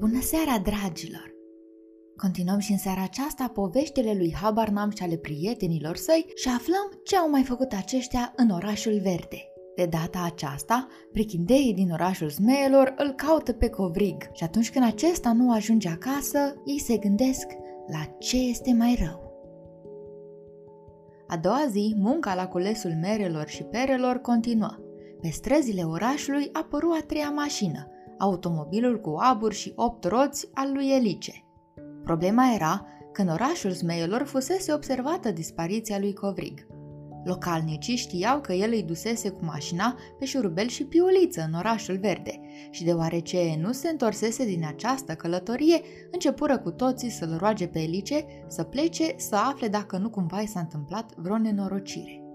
Bună seara, dragilor! Continuăm și în seara aceasta poveștile lui Habarnam și ale prietenilor săi și aflăm ce au mai făcut aceștia în orașul verde. De data aceasta, prichindeii din orașul Zmeelor îl caută pe Covrig și atunci când acesta nu ajunge acasă, ei se gândesc la ce este mai rău. A doua zi, munca la culesul merelor și perelor continuă. Pe străzile orașului apăru a treia mașină, automobilul cu abur și opt roți al lui Elice. Problema era că în orașul zmeilor fusese observată dispariția lui Covrig. Localnicii știau că el îi dusese cu mașina pe șurubel și piuliță în orașul verde și deoarece nu se întorsese din această călătorie, începură cu toții să-l roage pe Elice să plece să afle dacă nu cumva i s-a întâmplat vreo nenorocire.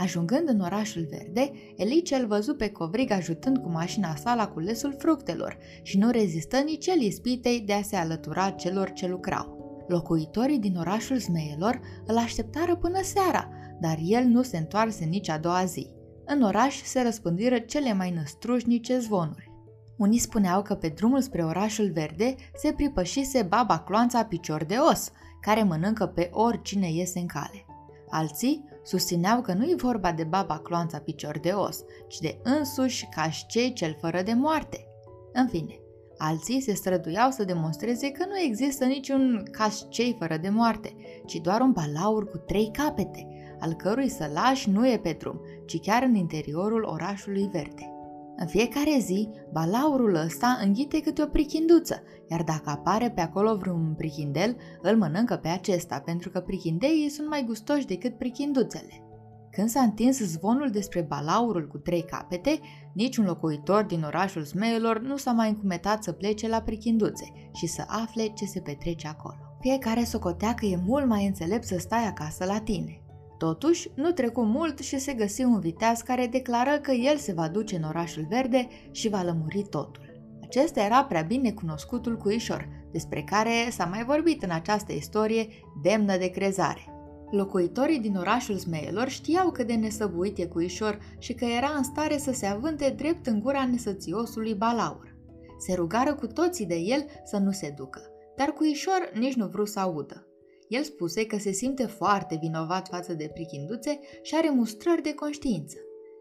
Ajungând în orașul verde, Elice îl văzu pe Covrig ajutând cu mașina sa la culesul fructelor și nu rezistă nici el ispitei de a se alătura celor ce lucrau. Locuitorii din orașul zmeielor îl așteptară până seara, dar el nu se întoarse nici a doua zi. În oraș se răspândiră cele mai năstrușnice zvonuri. Unii spuneau că pe drumul spre orașul verde se pripășise baba cloanța picior de os, care mănâncă pe oricine iese în cale. Alții susțineau că nu e vorba de baba cloanța picior de os, ci de însuși cașcei cel fără de moarte. În fine, alții se străduiau să demonstreze că nu există niciun cașcei fără de moarte, ci doar un balaur cu trei capete, al cărui sălaș nu e pe drum, ci chiar în interiorul orașului verde. În fiecare zi, balaurul ăsta înghite câte o prichinduță, iar dacă apare pe acolo vreun prichindel, îl mănâncă pe acesta, pentru că prichindeii sunt mai gustoși decât prichinduțele. Când s-a întins zvonul despre balaurul cu trei capete, niciun locuitor din orașul Smeilor nu s-a mai încumetat să plece la prichinduțe și să afle ce se petrece acolo. Fiecare socotea că e mult mai înțelept să stai acasă la tine. Totuși, nu trecu mult și se găsi un viteaz care declară că el se va duce în orașul verde și va lămuri totul. Acesta era prea bine cunoscutul cuișor, despre care s-a mai vorbit în această istorie demnă de crezare. Locuitorii din orașul Zmeelor știau că de nesăbuit e cuișor și că era în stare să se avânte drept în gura nesățiosului Balaur. Se rugară cu toții de el să nu se ducă, dar cuișor nici nu vrut să audă. El spuse că se simte foarte vinovat față de prichinduțe și are mustrări de conștiință.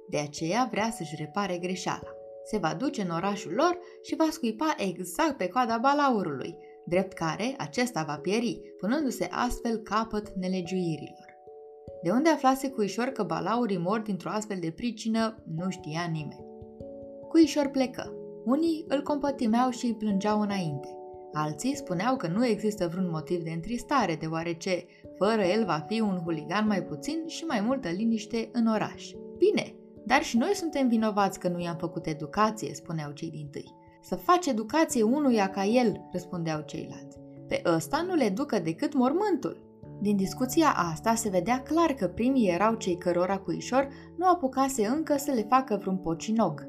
De aceea vrea să-și repare greșeala. Se va duce în orașul lor și va scuipa exact pe coada balaurului, drept care acesta va pieri, punându-se astfel capăt nelegiuirilor. De unde aflase Cuișor că balaurii mor dintr-o astfel de pricină, nu știa nimeni. Cuișor plecă. Unii îl compătimeau și îi plângeau înainte. Alții spuneau că nu există vreun motiv de întristare, deoarece fără el va fi un huligan mai puțin și mai multă liniște în oraș. Bine, dar și noi suntem vinovați că nu i-am făcut educație, spuneau cei din tâi. Să faci educație unuia ca el, răspundeau ceilalți. Pe ăsta nu le ducă decât mormântul. Din discuția asta se vedea clar că primii erau cei cărora cuișor nu apucase încă să le facă vreun pocinog,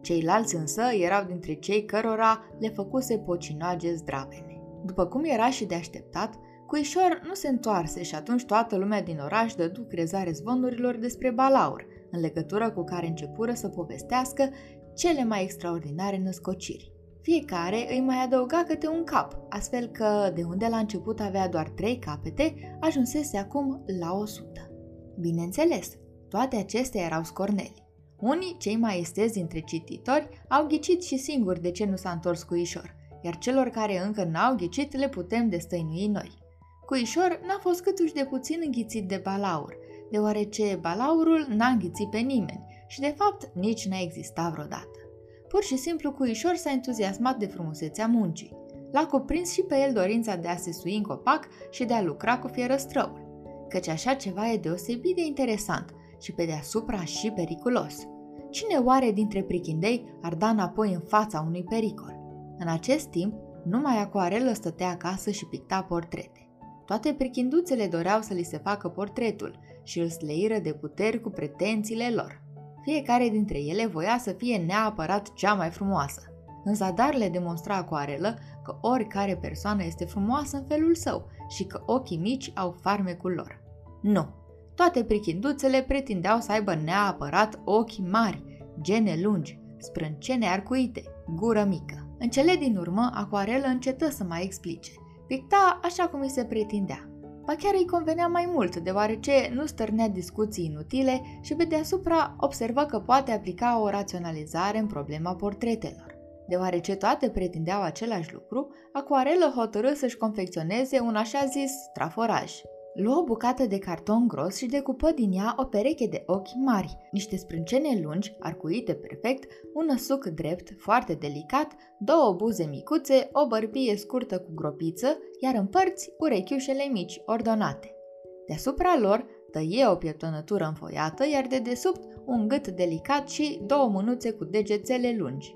Ceilalți însă erau dintre cei cărora le făcuse pocinoage zdravene. După cum era și de așteptat, Cuișor nu se întoarse și atunci toată lumea din oraș dădu crezare zvonurilor despre balaur, în legătură cu care începură să povestească cele mai extraordinare născociri. Fiecare îi mai adăuga câte un cap, astfel că de unde la început avea doar trei capete, ajunsese acum la o sută. Bineînțeles, toate acestea erau scorneli. Unii, cei mai estezi dintre cititori, au ghicit și singuri de ce nu s-a întors cuișor, iar celor care încă n-au ghicit le putem destăinui noi. Cuișor n-a fost câtuși de puțin înghițit de balaur, deoarece balaurul n-a înghițit pe nimeni și de fapt nici n-a existat vreodată. Pur și simplu Cuișor s-a entuziasmat de frumusețea muncii. L-a cuprins și pe el dorința de a se sui în copac și de a lucra cu fierăstrăul, căci așa ceva e deosebit de interesant și pe deasupra și periculos. Cine oare dintre prichindei ar da înapoi în fața unui pericol? În acest timp, numai acoarelă stătea acasă și picta portrete. Toate prichinduțele doreau să li se facă portretul și îl sleiră de puteri cu pretențiile lor. Fiecare dintre ele voia să fie neapărat cea mai frumoasă. În zadar le demonstra acoarelă că oricare persoană este frumoasă în felul său și că ochii mici au farmecul lor. Nu, toate prichinduțele pretindeau să aibă neapărat ochi mari, gene lungi, sprâncene arcuite, gură mică. În cele din urmă, Aquarelă încetă să mai explice. Picta așa cum îi se pretindea. Ba chiar îi convenea mai mult, deoarece nu stârnea discuții inutile și pe deasupra observă că poate aplica o raționalizare în problema portretelor. Deoarece toate pretindeau același lucru, Aquarelă hotărâ să-și confecționeze un așa zis traforaj. Luă o bucată de carton gros și decupă din ea o pereche de ochi mari, niște sprâncene lungi, arcuite perfect, un năsuc drept, foarte delicat, două buze micuțe, o bărbie scurtă cu gropiță, iar în părți urechiușele mici, ordonate. Deasupra lor tăie o pieptănătură înfoiată, iar de desubt un gât delicat și două mânuțe cu degețele lungi.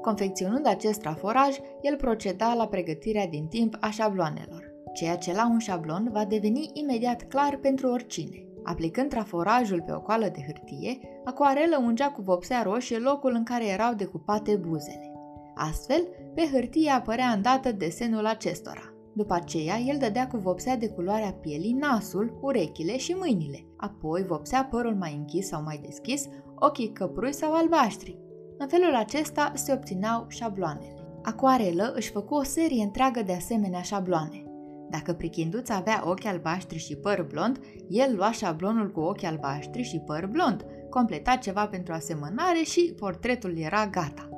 Confecționând acest traforaj, el proceda la pregătirea din timp a șabloanelor. Ceea ce la un șablon va deveni imediat clar pentru oricine. Aplicând traforajul pe o coală de hârtie, acoarelă ungea cu vopsea roșie locul în care erau decupate buzele. Astfel, pe hârtie apărea îndată desenul acestora. După aceea, el dădea cu vopsea de culoarea pielii nasul, urechile și mâinile. Apoi vopsea părul mai închis sau mai deschis, ochii căprui sau albaștri. În felul acesta se obțineau șabloanele. Acoarelă își făcu o serie întreagă de asemenea șabloane. Dacă prichinduț avea ochi albaștri și păr blond, el lua șablonul cu ochi albaștri și păr blond, completa ceva pentru asemănare și portretul era gata.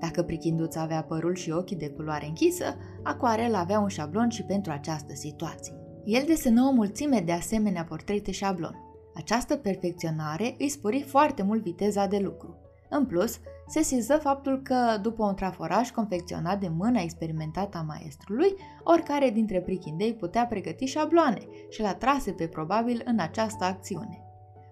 Dacă prichinduț avea părul și ochii de culoare închisă, Aquarel avea un șablon și pentru această situație. El desenă o mulțime de asemenea portrete șablon. Această perfecționare îi spori foarte mult viteza de lucru. În plus, se siză faptul că, după un traforaj confecționat de mâna experimentată a maestrului, oricare dintre prichindei putea pregăti șabloane și l-a trase pe probabil în această acțiune.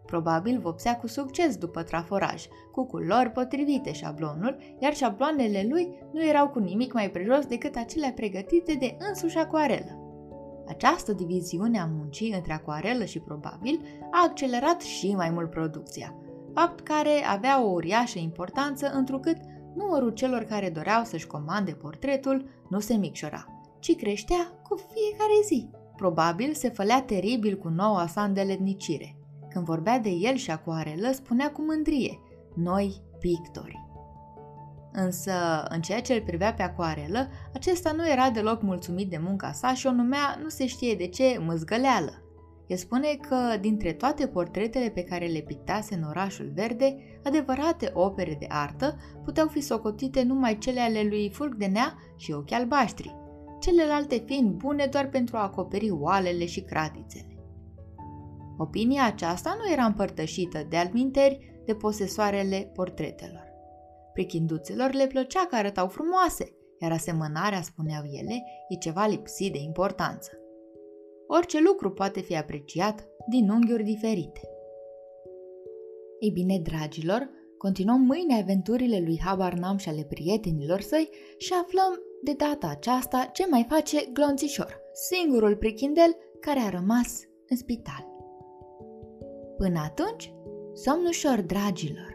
Probabil vopsea cu succes după traforaj, cu culori potrivite șablonul, iar șabloanele lui nu erau cu nimic mai prejos decât acelea pregătite de însuși acoarelă. Această diviziune a muncii între acoarelă și probabil a accelerat și mai mult producția, fapt care avea o uriașă importanță întrucât numărul celor care doreau să-și comande portretul nu se micșora, ci creștea cu fiecare zi. Probabil se fălea teribil cu noua sa îndeletnicire. Când vorbea de el și acuarelă, spunea cu mândrie, noi pictori. Însă, în ceea ce îl privea pe acuarelă, acesta nu era deloc mulțumit de munca sa și o numea, nu se știe de ce, măzgăleală. El spune că dintre toate portretele pe care le pictase în orașul verde, adevărate opere de artă puteau fi socotite numai cele ale lui Fulg de Nea și ochi albaștri, celelalte fiind bune doar pentru a acoperi oalele și cratițele. Opinia aceasta nu era împărtășită de alminteri de posesoarele portretelor. Prichinduțelor le plăcea că arătau frumoase, iar asemănarea, spuneau ele, e ceva lipsit de importanță orice lucru poate fi apreciat din unghiuri diferite. Ei bine, dragilor, continuăm mâine aventurile lui Habarnam și ale prietenilor săi și aflăm de data aceasta ce mai face Glonțișor, singurul prichindel care a rămas în spital. Până atunci, somn ușor, dragilor!